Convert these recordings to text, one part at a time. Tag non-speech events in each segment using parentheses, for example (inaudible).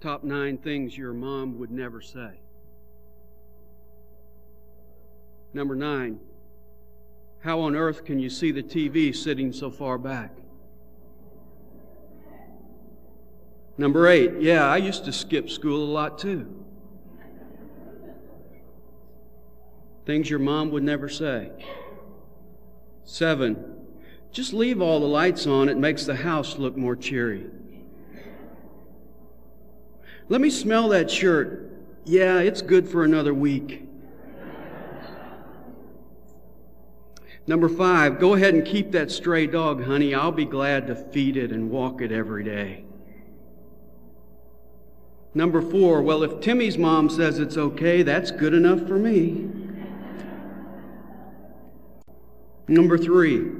Top, nine things your mom would never say. Number nine, how on earth can you see the TV sitting so far back? Number eight, yeah, I used to skip school a lot too. Things your mom would never say. Seven, just leave all the lights on, it makes the house look more cheery. Let me smell that shirt. Yeah, it's good for another week. Number five, go ahead and keep that stray dog, honey. I'll be glad to feed it and walk it every day. Number four, well, if Timmy's mom says it's okay, that's good enough for me. Number three,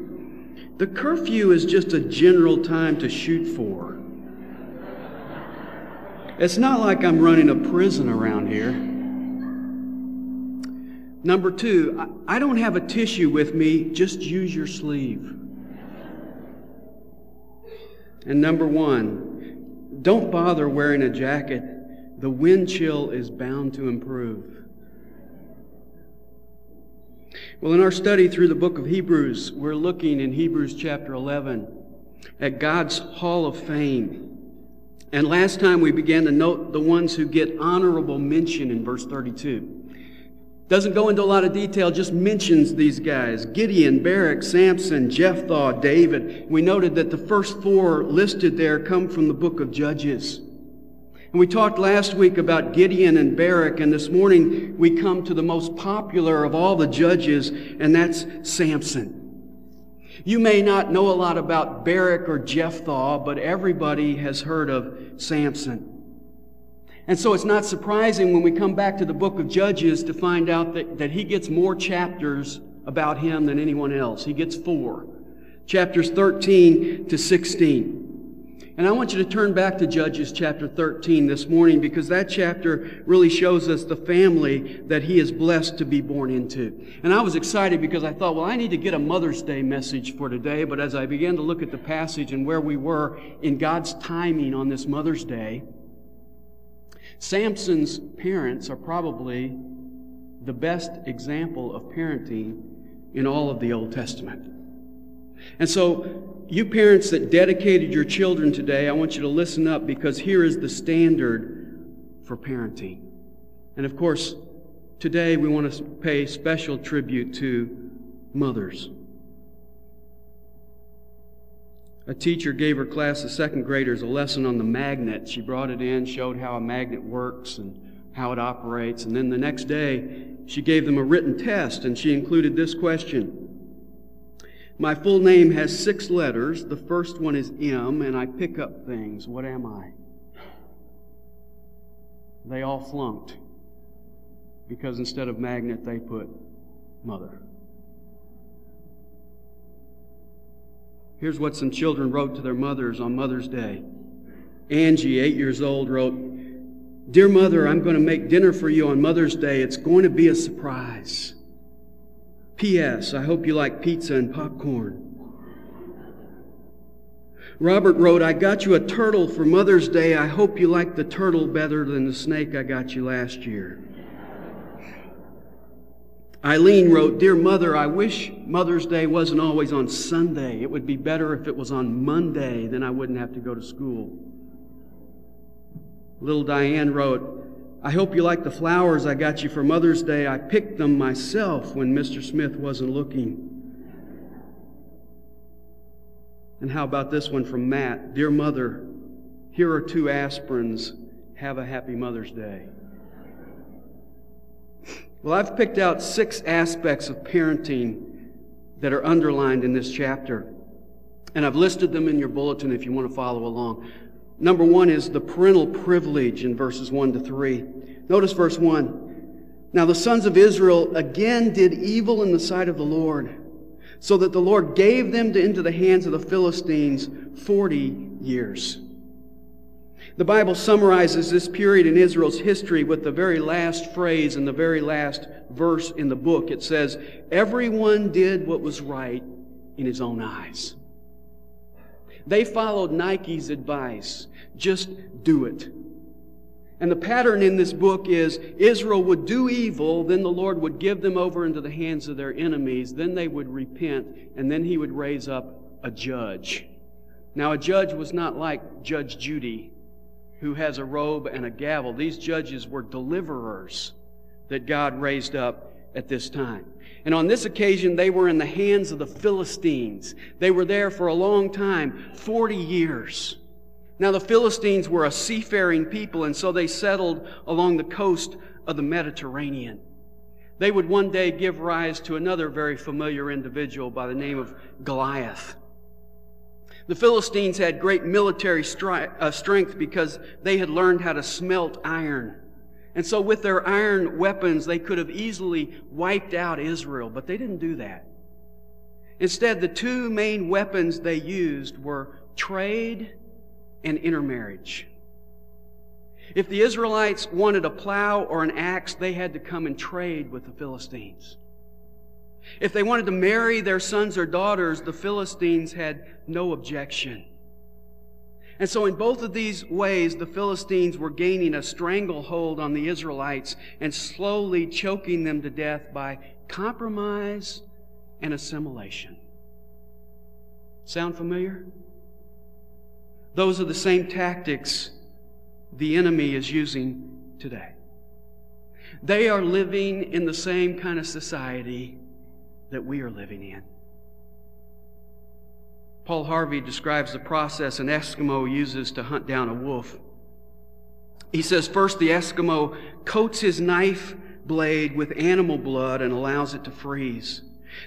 the curfew is just a general time to shoot for. It's not like I'm running a prison around here. Number two, I don't have a tissue with me, just use your sleeve. And number one, don't bother wearing a jacket. The wind chill is bound to improve. Well, in our study through the book of Hebrews, we're looking in Hebrews chapter 11 at God's Hall of Fame. And last time we began to note the ones who get honorable mention in verse 32. Doesn't go into a lot of detail, just mentions these guys Gideon, Barak, Samson, Jephthah, David. We noted that the first four listed there come from the book of Judges. And we talked last week about Gideon and Barak, and this morning we come to the most popular of all the judges, and that's Samson. You may not know a lot about Barak or Jephthah, but everybody has heard of Samson. And so it's not surprising when we come back to the book of Judges to find out that, that he gets more chapters about him than anyone else. He gets four. Chapters 13 to 16. And I want you to turn back to Judges chapter 13 this morning because that chapter really shows us the family that he is blessed to be born into. And I was excited because I thought, well, I need to get a Mother's Day message for today. But as I began to look at the passage and where we were in God's timing on this Mother's Day, Samson's parents are probably the best example of parenting in all of the Old Testament. And so, you parents that dedicated your children today, I want you to listen up because here is the standard for parenting. And of course, today we want to pay special tribute to mothers. A teacher gave her class of second graders a lesson on the magnet. She brought it in, showed how a magnet works and how it operates. And then the next day, she gave them a written test and she included this question. My full name has six letters. The first one is M, and I pick up things. What am I? They all flunked because instead of magnet, they put mother. Here's what some children wrote to their mothers on Mother's Day. Angie, eight years old, wrote, Dear Mother, I'm going to make dinner for you on Mother's Day. It's going to be a surprise. P.S. I hope you like pizza and popcorn. Robert wrote, I got you a turtle for Mother's Day. I hope you like the turtle better than the snake I got you last year. Eileen wrote, Dear Mother, I wish Mother's Day wasn't always on Sunday. It would be better if it was on Monday, then I wouldn't have to go to school. Little Diane wrote, I hope you like the flowers I got you for Mother's Day. I picked them myself when Mr. Smith wasn't looking. And how about this one from Matt? Dear Mother, here are two aspirins. Have a happy Mother's Day. Well, I've picked out six aspects of parenting that are underlined in this chapter. And I've listed them in your bulletin if you want to follow along. Number one is the parental privilege in verses 1 to 3. Notice verse 1. Now the sons of Israel again did evil in the sight of the Lord, so that the Lord gave them to, into the hands of the Philistines 40 years. The Bible summarizes this period in Israel's history with the very last phrase in the very last verse in the book. It says, Everyone did what was right in his own eyes. They followed Nike's advice just do it. And the pattern in this book is Israel would do evil, then the Lord would give them over into the hands of their enemies, then they would repent, and then he would raise up a judge. Now, a judge was not like Judge Judy, who has a robe and a gavel. These judges were deliverers that God raised up at this time. And on this occasion, they were in the hands of the Philistines. They were there for a long time 40 years. Now, the Philistines were a seafaring people, and so they settled along the coast of the Mediterranean. They would one day give rise to another very familiar individual by the name of Goliath. The Philistines had great military stri- uh, strength because they had learned how to smelt iron. And so, with their iron weapons, they could have easily wiped out Israel, but they didn't do that. Instead, the two main weapons they used were trade and intermarriage. If the Israelites wanted a plow or an axe, they had to come and trade with the Philistines. If they wanted to marry their sons or daughters, the Philistines had no objection. And so, in both of these ways, the Philistines were gaining a stranglehold on the Israelites and slowly choking them to death by compromise and assimilation. Sound familiar? Those are the same tactics the enemy is using today. They are living in the same kind of society that we are living in. Paul Harvey describes the process an Eskimo uses to hunt down a wolf. He says first the Eskimo coats his knife blade with animal blood and allows it to freeze.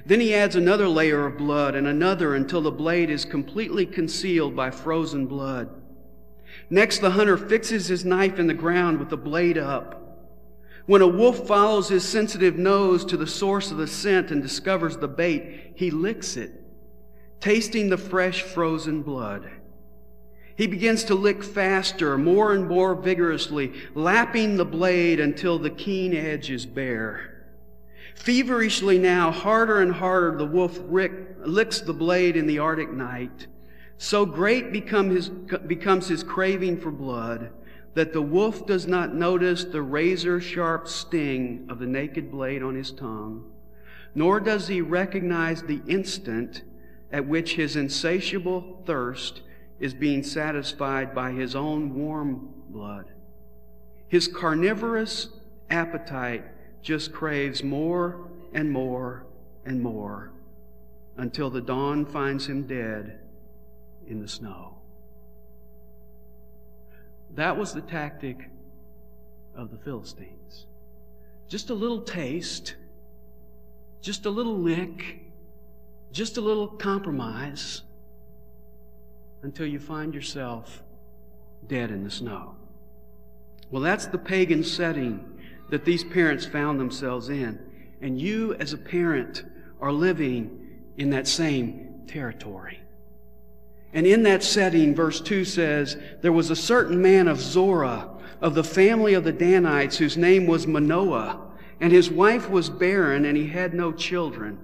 Then he adds another layer of blood and another until the blade is completely concealed by frozen blood. Next, the hunter fixes his knife in the ground with the blade up. When a wolf follows his sensitive nose to the source of the scent and discovers the bait, he licks it tasting the fresh frozen blood. He begins to lick faster, more and more vigorously, lapping the blade until the keen edge is bare. Feverishly now, harder and harder, the wolf rick, licks the blade in the arctic night. So great become his, becomes his craving for blood that the wolf does not notice the razor sharp sting of the naked blade on his tongue, nor does he recognize the instant at which his insatiable thirst is being satisfied by his own warm blood. His carnivorous appetite just craves more and more and more until the dawn finds him dead in the snow. That was the tactic of the Philistines. Just a little taste, just a little lick, just a little compromise until you find yourself dead in the snow. Well, that's the pagan setting that these parents found themselves in. And you, as a parent, are living in that same territory. And in that setting, verse 2 says, There was a certain man of Zorah, of the family of the Danites, whose name was Manoah, and his wife was barren, and he had no children.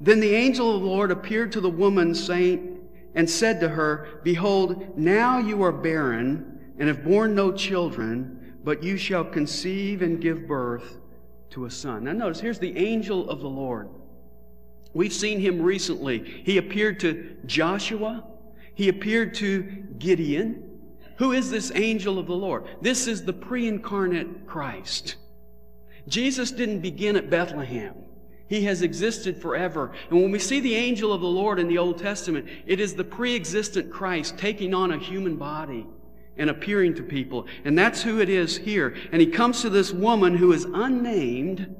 Then the angel of the Lord appeared to the woman, saying, and said to her, Behold, now you are barren and have borne no children, but you shall conceive and give birth to a son. Now notice, here's the angel of the Lord. We've seen him recently. He appeared to Joshua. He appeared to Gideon. Who is this angel of the Lord? This is the pre incarnate Christ. Jesus didn't begin at Bethlehem. He has existed forever. And when we see the angel of the Lord in the Old Testament, it is the pre existent Christ taking on a human body and appearing to people. And that's who it is here. And he comes to this woman who is unnamed,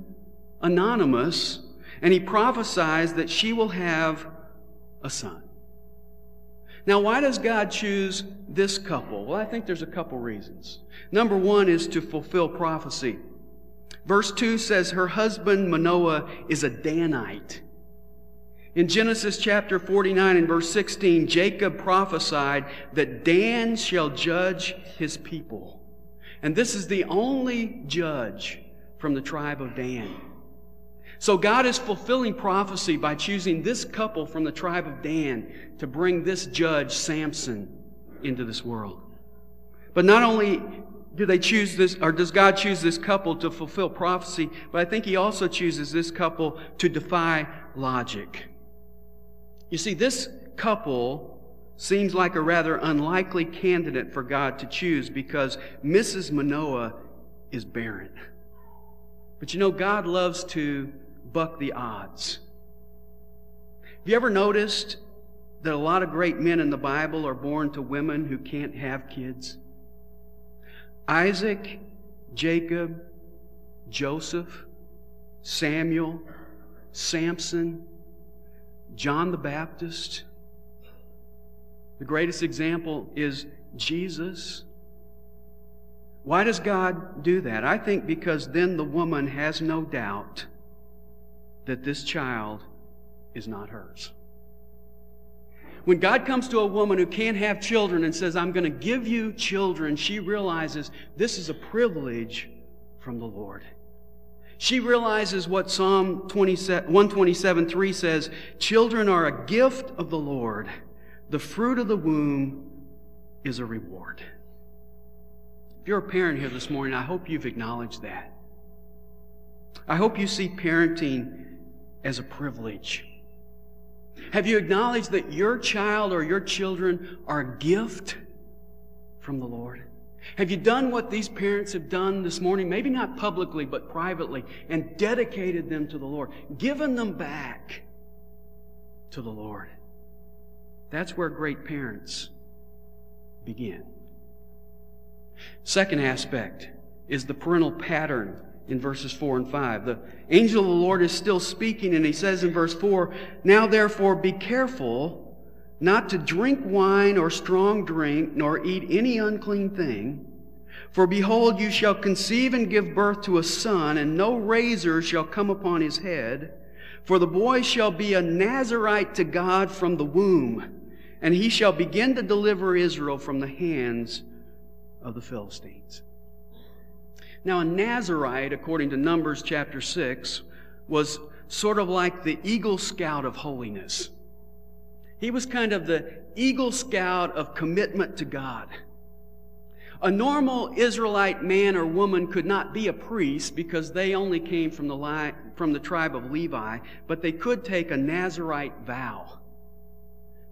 anonymous, and he prophesies that she will have a son. Now, why does God choose this couple? Well, I think there's a couple reasons. Number one is to fulfill prophecy. Verse 2 says her husband Manoah is a Danite. In Genesis chapter 49 and verse 16, Jacob prophesied that Dan shall judge his people. And this is the only judge from the tribe of Dan. So God is fulfilling prophecy by choosing this couple from the tribe of Dan to bring this judge, Samson, into this world. But not only do they choose this, or does God choose this couple to fulfill prophecy, but I think He also chooses this couple to defy logic. You see, this couple seems like a rather unlikely candidate for God to choose because Mrs. Manoah is barren. But you know, God loves to buck the odds. Have you ever noticed that a lot of great men in the Bible are born to women who can't have kids? Isaac, Jacob, Joseph, Samuel, Samson, John the Baptist. The greatest example is Jesus. Why does God do that? I think because then the woman has no doubt that this child is not hers. When God comes to a woman who can't have children and says, I'm going to give you children, she realizes this is a privilege from the Lord. She realizes what Psalm 127 3 says Children are a gift of the Lord, the fruit of the womb is a reward. If you're a parent here this morning, I hope you've acknowledged that. I hope you see parenting as a privilege. Have you acknowledged that your child or your children are a gift from the Lord? Have you done what these parents have done this morning? Maybe not publicly, but privately, and dedicated them to the Lord, given them back to the Lord. That's where great parents begin. Second aspect is the parental pattern in verses 4 and 5. The angel of the Lord is still speaking, and he says in verse 4 Now therefore be careful not to drink wine or strong drink, nor eat any unclean thing. For behold, you shall conceive and give birth to a son, and no razor shall come upon his head. For the boy shall be a Nazarite to God from the womb, and he shall begin to deliver Israel from the hands of the Philistines. Now, a Nazarite, according to Numbers chapter 6, was sort of like the Eagle Scout of holiness. He was kind of the Eagle Scout of commitment to God. A normal Israelite man or woman could not be a priest because they only came from the, from the tribe of Levi, but they could take a Nazarite vow.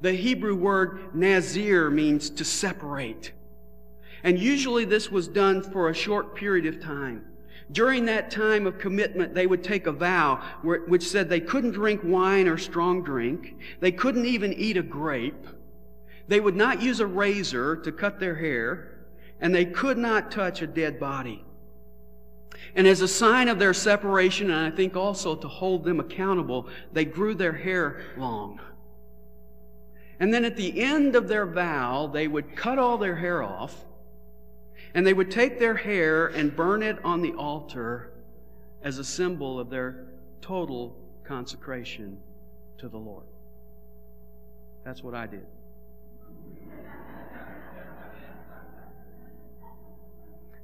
The Hebrew word Nazir means to separate. And usually this was done for a short period of time. During that time of commitment, they would take a vow which said they couldn't drink wine or strong drink. They couldn't even eat a grape. They would not use a razor to cut their hair. And they could not touch a dead body. And as a sign of their separation, and I think also to hold them accountable, they grew their hair long. And then at the end of their vow, they would cut all their hair off and they would take their hair and burn it on the altar as a symbol of their total consecration to the Lord. That's what I did.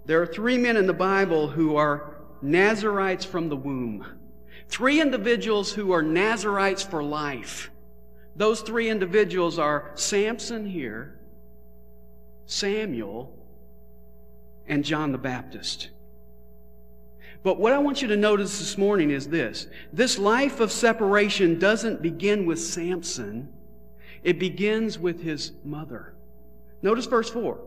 There are three men in the Bible who are Nazarites from the womb. Three individuals who are Nazarites for life. Those three individuals are Samson here, Samuel, and John the Baptist. But what I want you to notice this morning is this. This life of separation doesn't begin with Samson. It begins with his mother. Notice verse 4.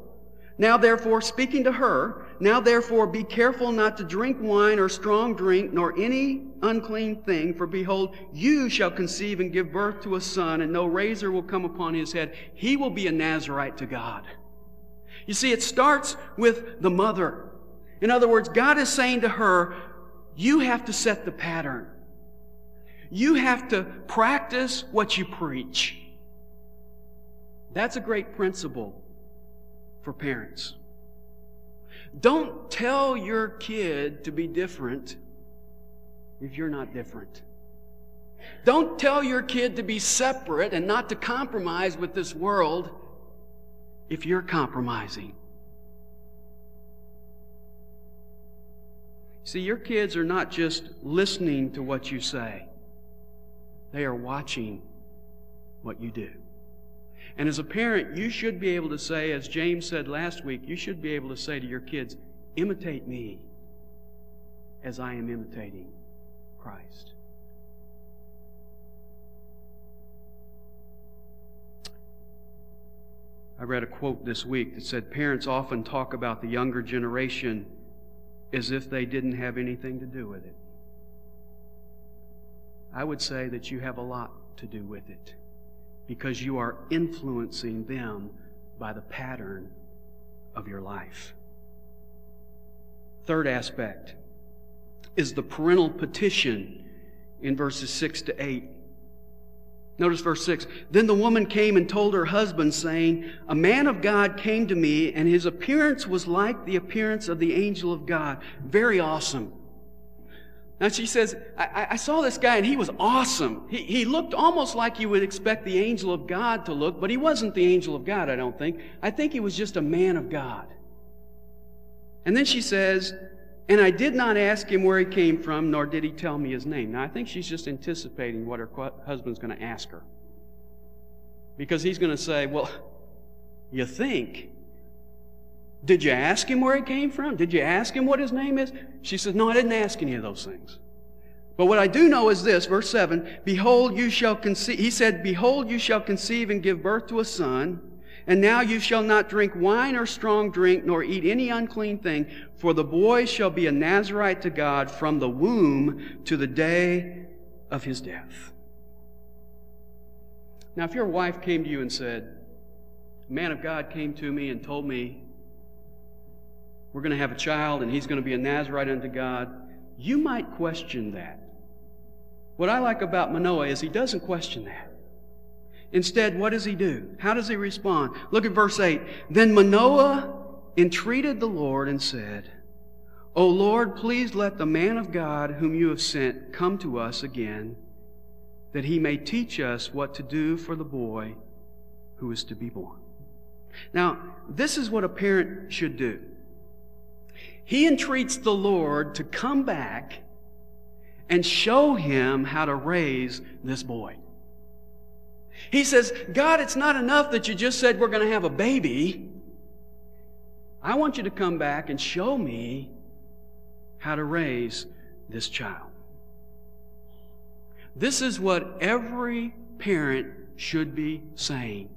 Now therefore, speaking to her, now therefore be careful not to drink wine or strong drink, nor any unclean thing, for behold, you shall conceive and give birth to a son, and no razor will come upon his head. He will be a Nazarite to God. You see, it starts with the mother. In other words, God is saying to her, you have to set the pattern. You have to practice what you preach. That's a great principle for parents. Don't tell your kid to be different if you're not different. Don't tell your kid to be separate and not to compromise with this world if you're compromising. See, your kids are not just listening to what you say, they are watching what you do. And as a parent, you should be able to say, as James said last week, you should be able to say to your kids, imitate me as I am imitating Christ. I read a quote this week that said parents often talk about the younger generation as if they didn't have anything to do with it. I would say that you have a lot to do with it because you are influencing them by the pattern of your life. Third aspect is the parental petition in verses 6 to 8. Notice verse 6. Then the woman came and told her husband, saying, A man of God came to me, and his appearance was like the appearance of the angel of God. Very awesome. Now she says, I, I saw this guy and he was awesome. He, he looked almost like you would expect the angel of God to look, but he wasn't the angel of God, I don't think. I think he was just a man of God. And then she says, and I did not ask him where he came from, nor did he tell me his name. Now, I think she's just anticipating what her husband's going to ask her. Because he's going to say, Well, you think. Did you ask him where he came from? Did you ask him what his name is? She says, No, I didn't ask any of those things. But what I do know is this, verse 7 Behold, you shall conceive. He said, Behold, you shall conceive and give birth to a son. And now you shall not drink wine or strong drink, nor eat any unclean thing, for the boy shall be a Nazarite to God from the womb to the day of his death. Now, if your wife came to you and said, A man of God came to me and told me, We're going to have a child and he's going to be a Nazarite unto God, you might question that. What I like about Manoah is he doesn't question that. Instead, what does he do? How does he respond? Look at verse 8. Then Manoah entreated the Lord and said, O Lord, please let the man of God whom you have sent come to us again, that he may teach us what to do for the boy who is to be born. Now, this is what a parent should do. He entreats the Lord to come back and show him how to raise this boy. He says, God, it's not enough that you just said we're going to have a baby. I want you to come back and show me how to raise this child. This is what every parent should be saying.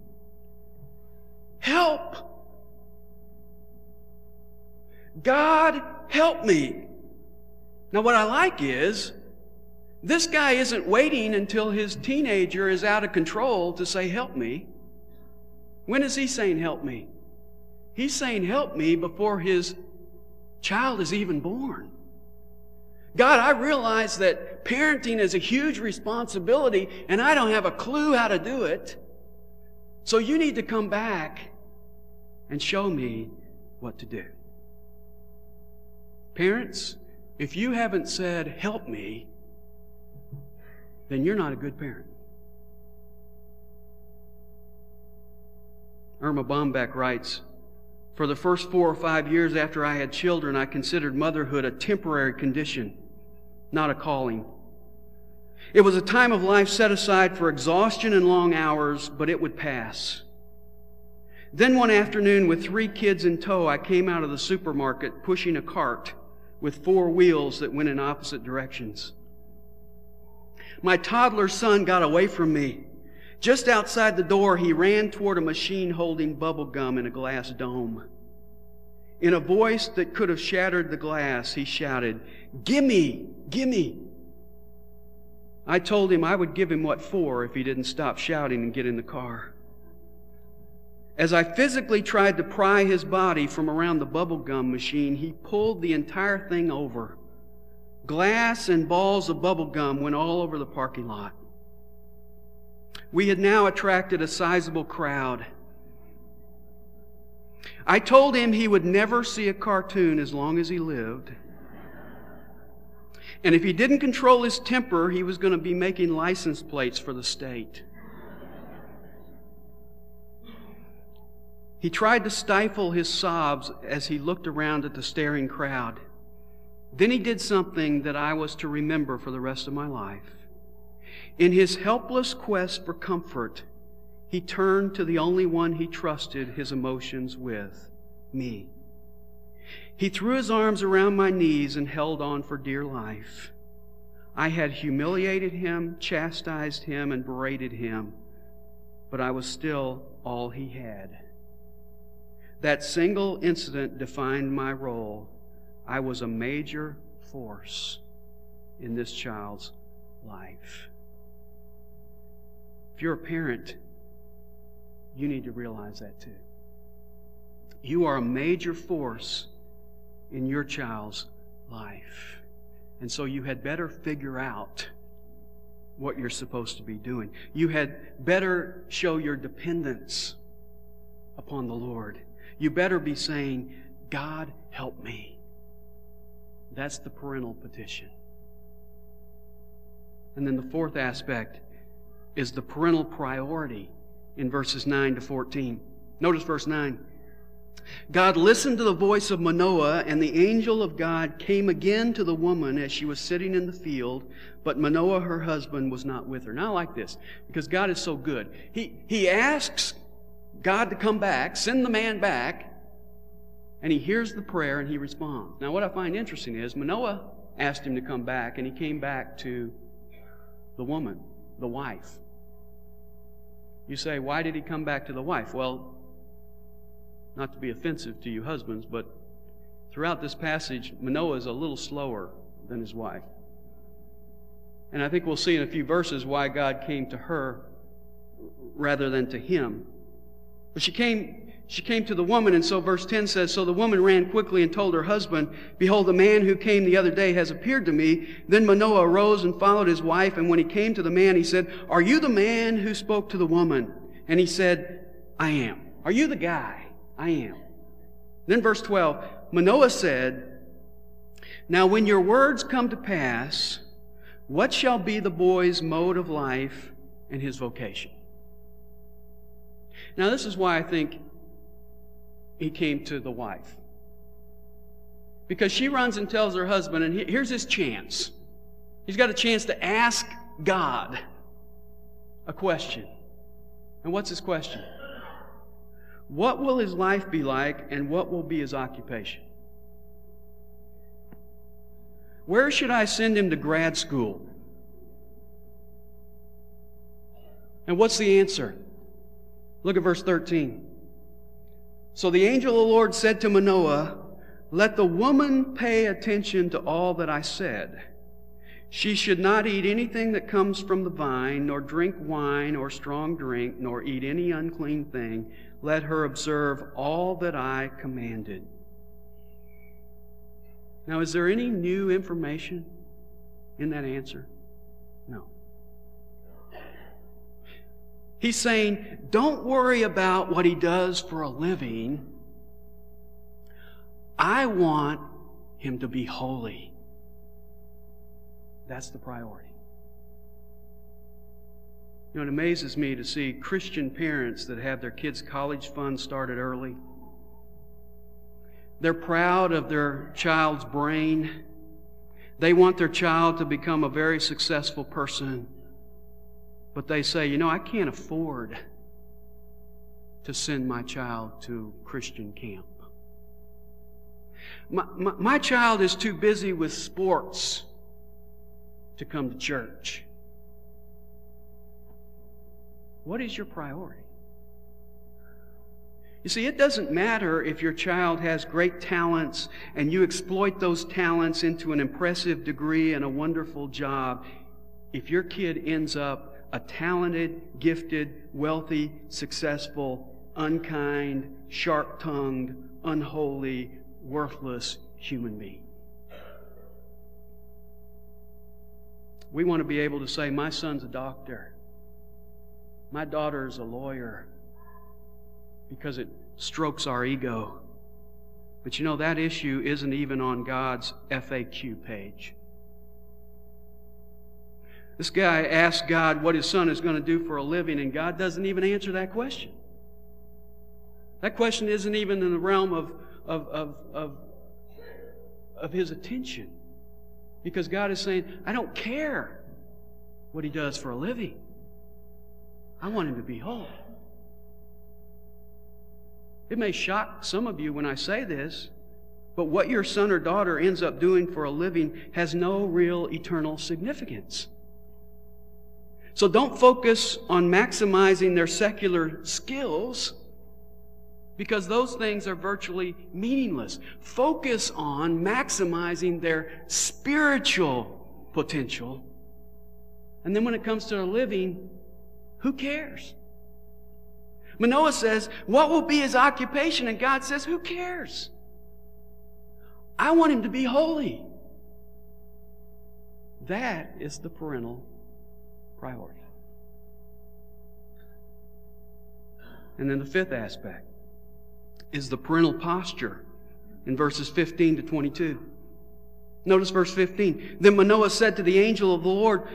Help! God, help me. Now, what I like is this guy isn't waiting until his teenager is out of control to say, Help me. When is he saying, Help me? He's saying, Help me before his child is even born. God, I realize that parenting is a huge responsibility and I don't have a clue how to do it. So you need to come back and show me what to do. Parents, if you haven't said, Help me, then you're not a good parent. Erma Bombeck writes, For the first four or five years after I had children, I considered motherhood a temporary condition, not a calling. It was a time of life set aside for exhaustion and long hours, but it would pass. Then one afternoon, with three kids in tow, I came out of the supermarket pushing a cart with four wheels that went in opposite directions. My toddler son got away from me. Just outside the door, he ran toward a machine holding bubble gum in a glass dome. In a voice that could have shattered the glass, he shouted, Gimme! Gimme! I told him I would give him what for if he didn't stop shouting and get in the car. As I physically tried to pry his body from around the bubble gum machine, he pulled the entire thing over. Glass and balls of bubble gum went all over the parking lot. We had now attracted a sizable crowd. I told him he would never see a cartoon as long as he lived. And if he didn't control his temper, he was going to be making license plates for the state. He tried to stifle his sobs as he looked around at the staring crowd. Then he did something that I was to remember for the rest of my life. In his helpless quest for comfort, he turned to the only one he trusted his emotions with me. He threw his arms around my knees and held on for dear life. I had humiliated him, chastised him, and berated him, but I was still all he had. That single incident defined my role. I was a major force in this child's life. If you're a parent, you need to realize that too. You are a major force in your child's life. And so you had better figure out what you're supposed to be doing. You had better show your dependence upon the Lord. You better be saying, God, help me. That's the parental petition. And then the fourth aspect is the parental priority in verses 9 to 14. Notice verse 9. God listened to the voice of Manoah, and the angel of God came again to the woman as she was sitting in the field, but Manoah, her husband, was not with her. Now, I like this because God is so good. He, he asks God to come back, send the man back, and he hears the prayer and he responds. Now, what I find interesting is Manoah asked him to come back, and he came back to the woman, the wife. You say, why did he come back to the wife? Well, not to be offensive to you husbands, but throughout this passage, Manoah is a little slower than his wife. And I think we'll see in a few verses why God came to her rather than to him. But she came, she came to the woman, and so verse 10 says, So the woman ran quickly and told her husband, Behold, the man who came the other day has appeared to me. Then Manoah arose and followed his wife, and when he came to the man, he said, Are you the man who spoke to the woman? And he said, I am. Are you the guy? I am. Then verse 12, Manoah said, Now when your words come to pass, what shall be the boy's mode of life and his vocation? Now, this is why I think he came to the wife. Because she runs and tells her husband, and here's his chance. He's got a chance to ask God a question. And what's his question? What will his life be like, and what will be his occupation? Where should I send him to grad school? And what's the answer? Look at verse 13. So the angel of the Lord said to Manoah, Let the woman pay attention to all that I said. She should not eat anything that comes from the vine, nor drink wine or strong drink, nor eat any unclean thing. Let her observe all that I commanded. Now, is there any new information in that answer? No. He's saying, don't worry about what he does for a living. I want him to be holy. That's the priority. You know, it amazes me to see Christian parents that have their kids' college funds started early. They're proud of their child's brain. They want their child to become a very successful person. But they say, you know, I can't afford to send my child to Christian camp. My, my, my, child is too busy with sports to come to church. What is your priority? You see, it doesn't matter if your child has great talents and you exploit those talents into an impressive degree and a wonderful job. If your kid ends up a talented, gifted, wealthy, successful, unkind, sharp tongued, unholy, worthless human being. We want to be able to say, My son's a doctor. My daughter is a lawyer. Because it strokes our ego. But you know, that issue isn't even on God's FAQ page. This guy asks God what his son is going to do for a living, and God doesn't even answer that question. That question isn't even in the realm of, of, of, of, of his attention. Because God is saying, I don't care what he does for a living. I want him to be whole. It may shock some of you when I say this, but what your son or daughter ends up doing for a living has no real eternal significance. So don't focus on maximizing their secular skills because those things are virtually meaningless. Focus on maximizing their spiritual potential. And then when it comes to their living, who cares? Manoah says, What will be his occupation? And God says, Who cares? I want him to be holy. That is the parental priority. And then the fifth aspect is the parental posture in verses 15 to 22. Notice verse 15. Then Manoah said to the angel of the Lord,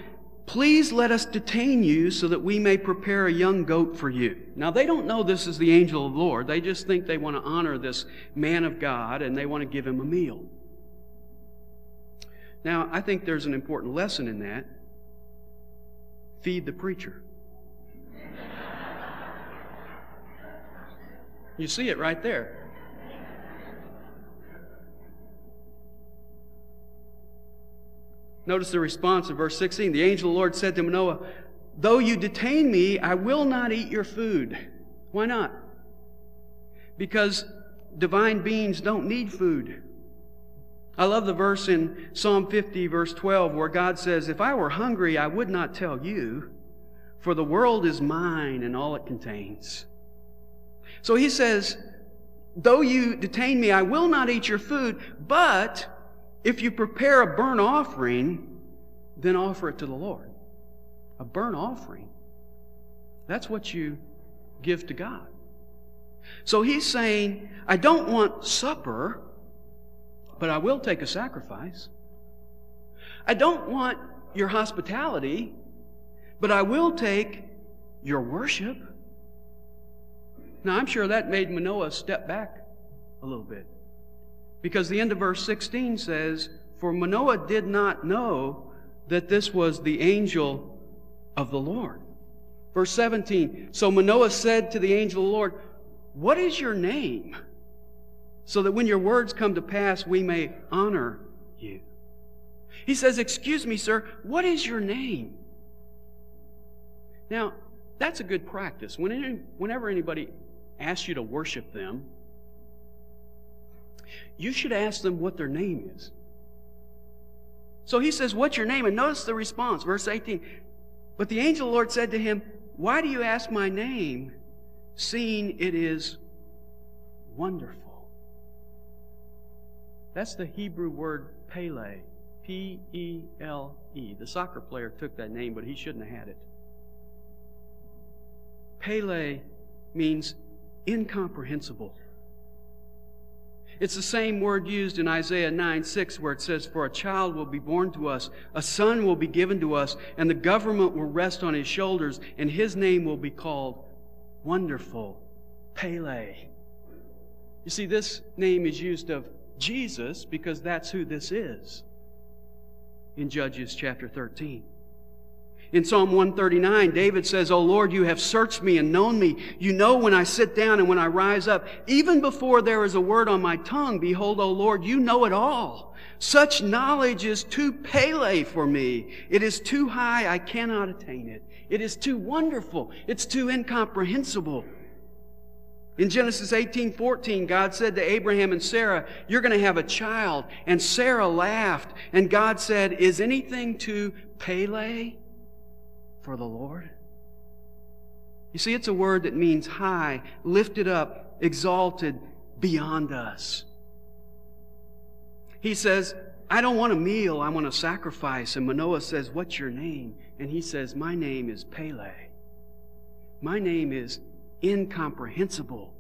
Please let us detain you so that we may prepare a young goat for you. Now, they don't know this is the angel of the Lord. They just think they want to honor this man of God and they want to give him a meal. Now, I think there's an important lesson in that. Feed the preacher. You see it right there. Notice the response in verse 16. The angel of the Lord said to Manoah, Though you detain me, I will not eat your food. Why not? Because divine beings don't need food. I love the verse in Psalm 50, verse 12, where God says, If I were hungry, I would not tell you, for the world is mine and all it contains. So he says, Though you detain me, I will not eat your food, but if you prepare a burnt offering, then offer it to the Lord. A burnt offering. That's what you give to God. So he's saying, I don't want supper, but I will take a sacrifice. I don't want your hospitality, but I will take your worship. Now, I'm sure that made Manoah step back a little bit. Because the end of verse 16 says, For Manoah did not know that this was the angel of the Lord. Verse 17, So Manoah said to the angel of the Lord, What is your name? So that when your words come to pass, we may honor you. He says, Excuse me, sir, what is your name? Now, that's a good practice. Whenever anybody asks you to worship them, you should ask them what their name is. So he says, What's your name? And notice the response, verse 18. But the angel of the Lord said to him, Why do you ask my name, seeing it is wonderful? That's the Hebrew word Pele. P E L E. The soccer player took that name, but he shouldn't have had it. Pele means incomprehensible. It's the same word used in Isaiah 9 6, where it says, For a child will be born to us, a son will be given to us, and the government will rest on his shoulders, and his name will be called Wonderful, Pele. You see, this name is used of Jesus because that's who this is in Judges chapter 13. In Psalm 139, David says, O Lord, you have searched me and known me. You know when I sit down and when I rise up. Even before there is a word on my tongue, behold, O Lord, you know it all. Such knowledge is too pele for me. It is too high, I cannot attain it. It is too wonderful. It's too incomprehensible. In Genesis 18 14, God said to Abraham and Sarah, You're going to have a child. And Sarah laughed. And God said, Is anything too pele? for the Lord? You see, it's a word that means high, lifted up, exalted, beyond us. He says, I don't want a meal, I want a sacrifice. And Manoah says, What's your name? And he says, My name is Pele. My name is incomprehensible.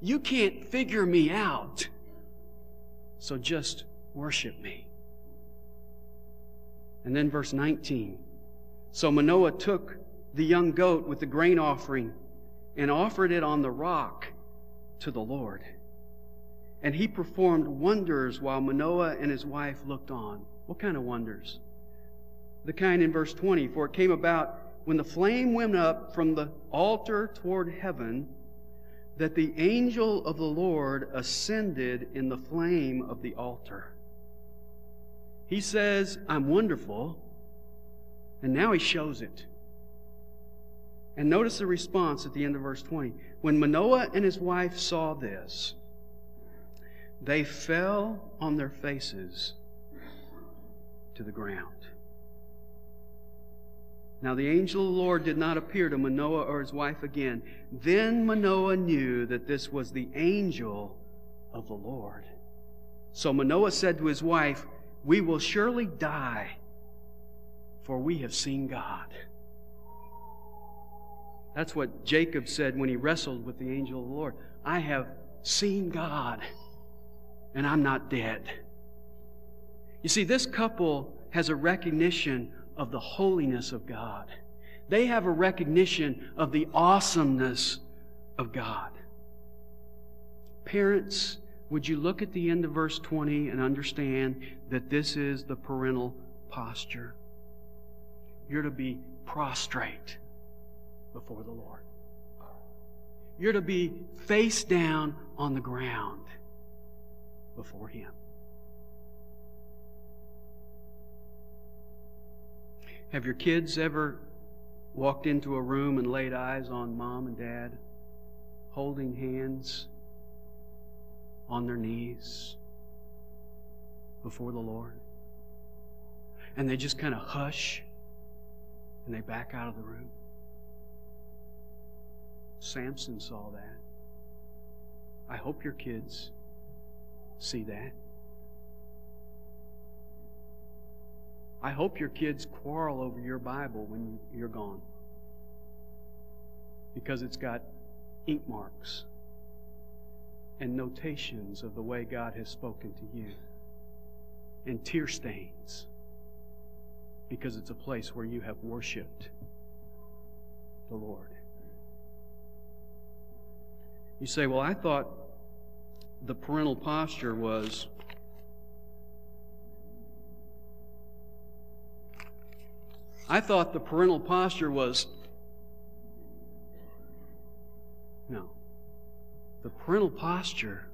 You can't figure me out. So just worship me. And then verse 19 so Manoah took the young goat with the grain offering and offered it on the rock to the Lord. And he performed wonders while Manoah and his wife looked on. What kind of wonders? The kind in verse 20, for it came about when the flame went up from the altar toward heaven that the angel of the Lord ascended in the flame of the altar. He says, I'm wonderful, and now he shows it. And notice the response at the end of verse 20. When Manoah and his wife saw this, they fell on their faces to the ground. Now the angel of the Lord did not appear to Manoah or his wife again. Then Manoah knew that this was the angel of the Lord. So Manoah said to his wife, We will surely die, for we have seen God. That's what Jacob said when he wrestled with the angel of the Lord. I have seen God, and I'm not dead. You see, this couple has a recognition of the holiness of God. They have a recognition of the awesomeness of God. Parents, would you look at the end of verse 20 and understand that this is the parental posture? You're to be prostrate before the Lord. You're to be face down on the ground before Him. Have your kids ever walked into a room and laid eyes on mom and dad, holding hands on their knees before the Lord? And they just kind of hush and they back out of the room. Samson saw that. I hope your kids see that. I hope your kids quarrel over your Bible when you're gone. Because it's got ink marks and notations of the way God has spoken to you. And tear stains. Because it's a place where you have worshiped the Lord. You say, Well, I thought the parental posture was I thought the parental posture was no. The parental posture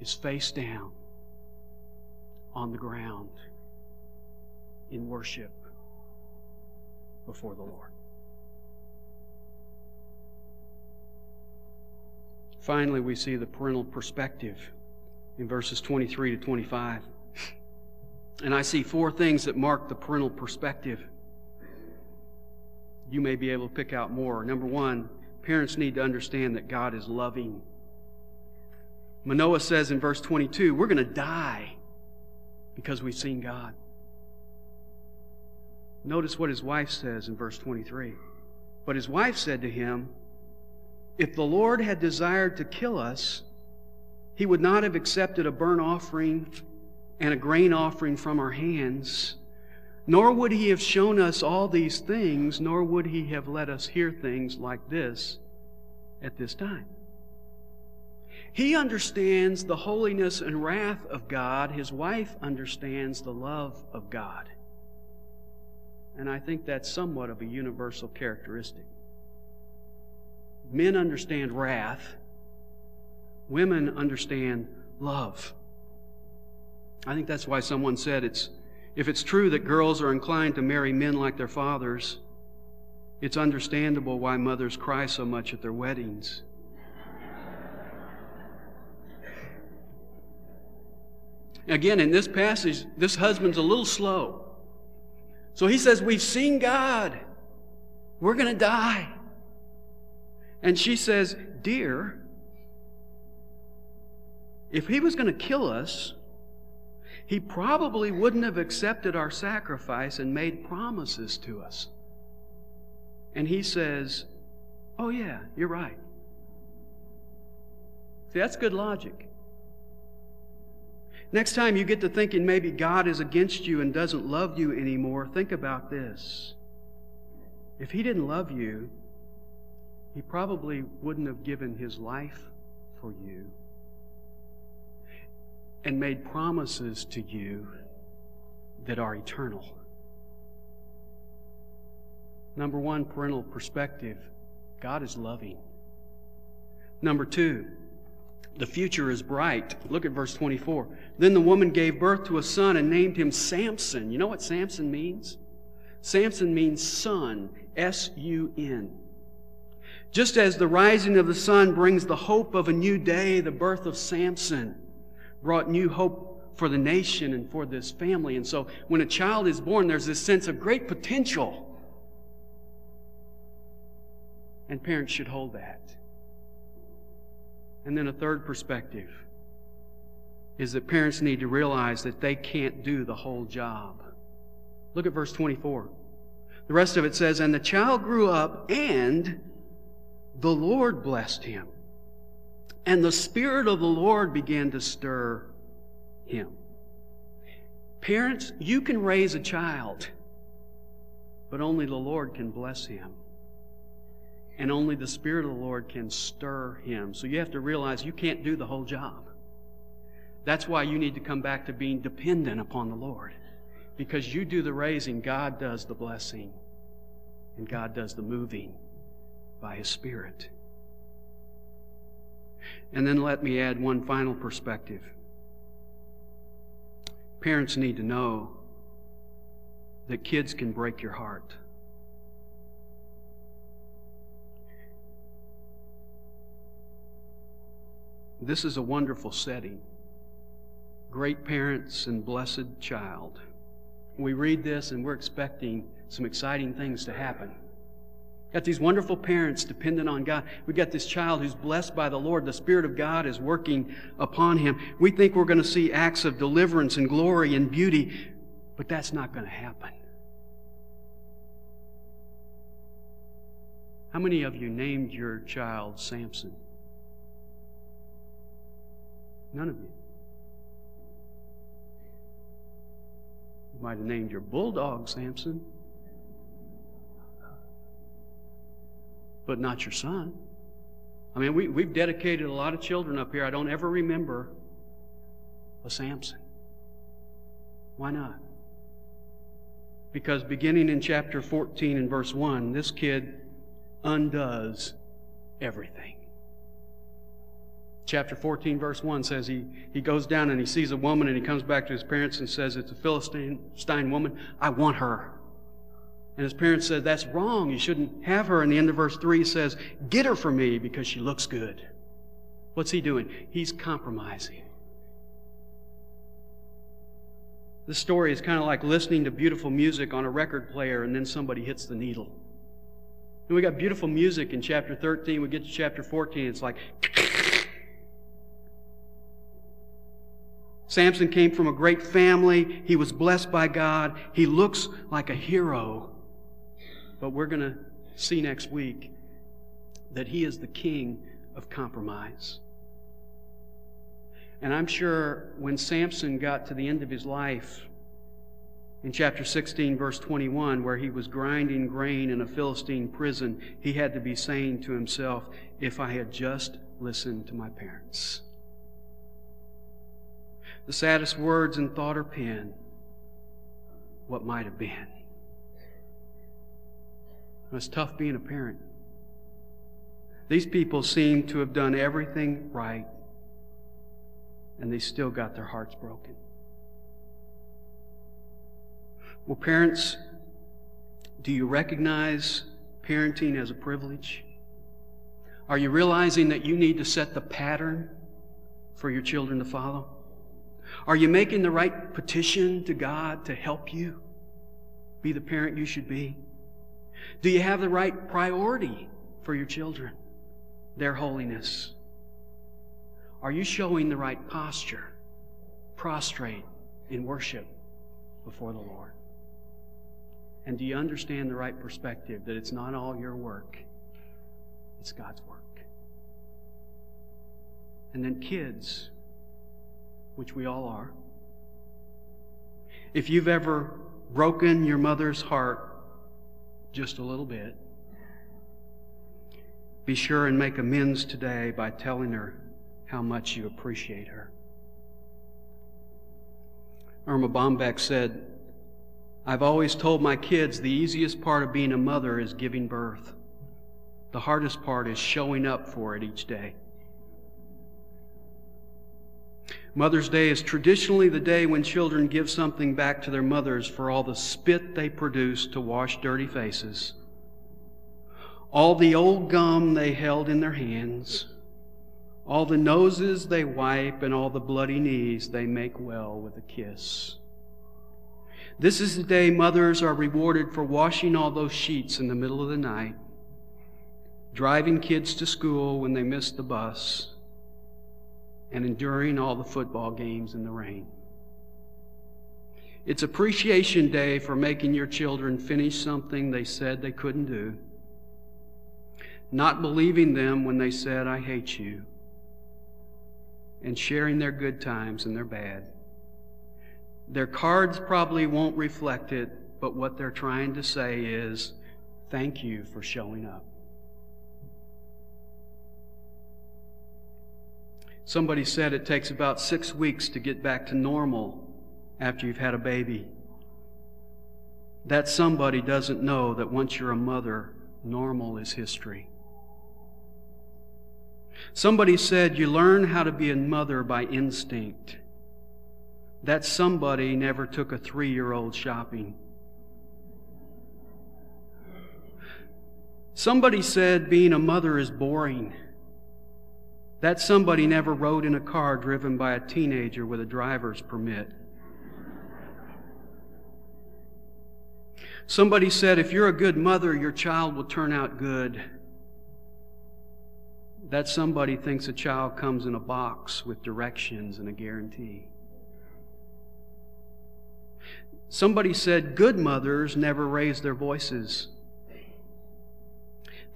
is face down on the ground in worship before the Lord. Finally, we see the parental perspective in verses 23 to 25. And I see four things that mark the parental perspective. You may be able to pick out more. Number one, parents need to understand that God is loving. Manoah says in verse 22, we're going to die because we've seen God. Notice what his wife says in verse 23. But his wife said to him, If the Lord had desired to kill us, he would not have accepted a burnt offering and a grain offering from our hands, nor would he have shown us all these things, nor would he have let us hear things like this at this time. He understands the holiness and wrath of God. His wife understands the love of God. And I think that's somewhat of a universal characteristic. Men understand wrath, women understand love. I think that's why someone said it's if it's true that girls are inclined to marry men like their fathers, it's understandable why mothers cry so much at their weddings. Again, in this passage, this husband's a little slow. So he says, We've seen God. We're going to die. And she says, Dear, if he was going to kill us, he probably wouldn't have accepted our sacrifice and made promises to us. And he says, Oh, yeah, you're right. See, that's good logic. Next time you get to thinking maybe God is against you and doesn't love you anymore, think about this. If He didn't love you, He probably wouldn't have given His life for you. And made promises to you that are eternal. Number one, parental perspective God is loving. Number two, the future is bright. Look at verse 24. Then the woman gave birth to a son and named him Samson. You know what Samson means? Samson means son, S U N. Just as the rising of the sun brings the hope of a new day, the birth of Samson brought new hope for the nation and for this family. And so when a child is born, there's this sense of great potential. And parents should hold that. And then a third perspective is that parents need to realize that they can't do the whole job. Look at verse 24. The rest of it says, And the child grew up, and the Lord blessed him. And the Spirit of the Lord began to stir him. Parents, you can raise a child, but only the Lord can bless him. And only the Spirit of the Lord can stir him. So you have to realize you can't do the whole job. That's why you need to come back to being dependent upon the Lord. Because you do the raising, God does the blessing, and God does the moving by His Spirit. And then let me add one final perspective. Parents need to know that kids can break your heart. This is a wonderful setting. Great parents and blessed child. We read this and we're expecting some exciting things to happen. Got these wonderful parents dependent on God. We got this child who's blessed by the Lord. The Spirit of God is working upon him. We think we're going to see acts of deliverance and glory and beauty, but that's not going to happen. How many of you named your child Samson? None of you. You might have named your bulldog Samson, but not your son. I mean, we, we've dedicated a lot of children up here. I don't ever remember a Samson. Why not? Because beginning in chapter 14 and verse 1, this kid undoes everything chapter 14, verse 1 says he, he goes down and he sees a woman and he comes back to his parents and says, It's a Philistine woman. I want her. And his parents said, That's wrong. You shouldn't have her. And the end of verse 3 says, Get her for me because she looks good. What's he doing? He's compromising. This story is kind of like listening to beautiful music on a record player and then somebody hits the needle. And we got beautiful music in chapter 13. We get to chapter 14. It's like (laughs) Samson came from a great family. He was blessed by God. He looks like a hero. But we're going to see next week that he is the king of compromise. And I'm sure when Samson got to the end of his life, in chapter 16, verse 21, where he was grinding grain in a Philistine prison, he had to be saying to himself, If I had just listened to my parents the saddest words in thought or pen, what might have been. It's tough being a parent. These people seem to have done everything right, and they still got their hearts broken. Well, parents, do you recognize parenting as a privilege? Are you realizing that you need to set the pattern for your children to follow? Are you making the right petition to God to help you be the parent you should be? Do you have the right priority for your children, their holiness? Are you showing the right posture, prostrate in worship before the Lord? And do you understand the right perspective that it's not all your work, it's God's work? And then, kids, which we all are, if you've ever broken your mother's heart just a little bit, be sure and make amends today by telling her how much you appreciate her. Erma Bombeck said, I've always told my kids the easiest part of being a mother is giving birth. The hardest part is showing up for it each day. Mother's Day is traditionally the day when children give something back to their mothers for all the spit they produce to wash dirty faces, all the old gum they held in their hands, all the noses they wipe, and all the bloody knees they make well with a kiss. This is the day mothers are rewarded for washing all those sheets in the middle of the night, driving kids to school when they miss the bus and enduring all the football games in the rain. It's Appreciation Day for making your children finish something they said they couldn't do, not believing them when they said, I hate you, and sharing their good times and their bad. Their cards probably won't reflect it, but what they're trying to say is, Thank you for showing up. Somebody said it takes about six weeks to get back to normal after you've had a baby. That somebody doesn't know that once you're a mother, normal is history. Somebody said you learn how to be a mother by instinct. That somebody never took a three year old shopping. Somebody said being a mother is boring. That somebody never rode in a car driven by a teenager with a driver's permit. Somebody said, if you're a good mother, your child will turn out good. That somebody thinks a child comes in a box with directions and a guarantee. Somebody said, good mothers never raise their voices.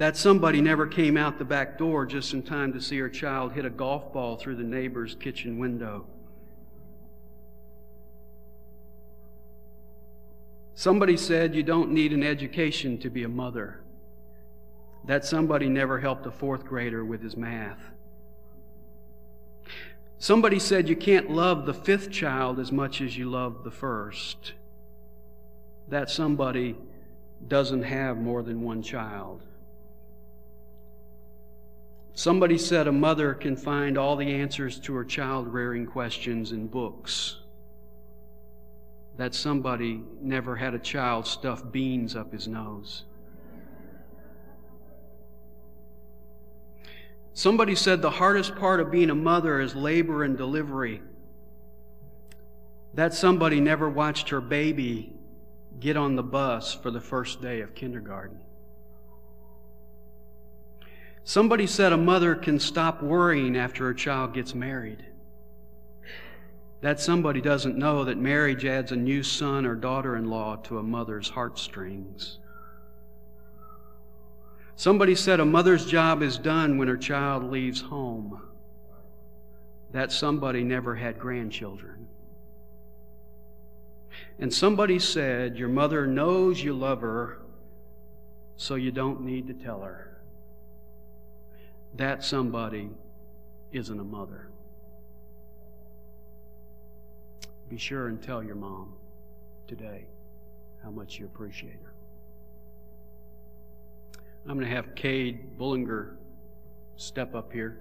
That somebody never came out the back door just in time to see her child hit a golf ball through the neighbor's kitchen window. Somebody said you don't need an education to be a mother. That somebody never helped a fourth grader with his math. Somebody said you can't love the fifth child as much as you love the first. That somebody doesn't have more than one child. Somebody said a mother can find all the answers to her child rearing questions in books. That somebody never had a child stuff beans up his nose. Somebody said the hardest part of being a mother is labor and delivery. That somebody never watched her baby get on the bus for the first day of kindergarten. Somebody said a mother can stop worrying after her child gets married. That somebody doesn't know that marriage adds a new son or daughter in law to a mother's heartstrings. Somebody said a mother's job is done when her child leaves home. That somebody never had grandchildren. And somebody said your mother knows you love her, so you don't need to tell her that somebody isn't a mother. Be sure and tell your mom today how much you appreciate her. I'm going to have Cade Bullinger step up here.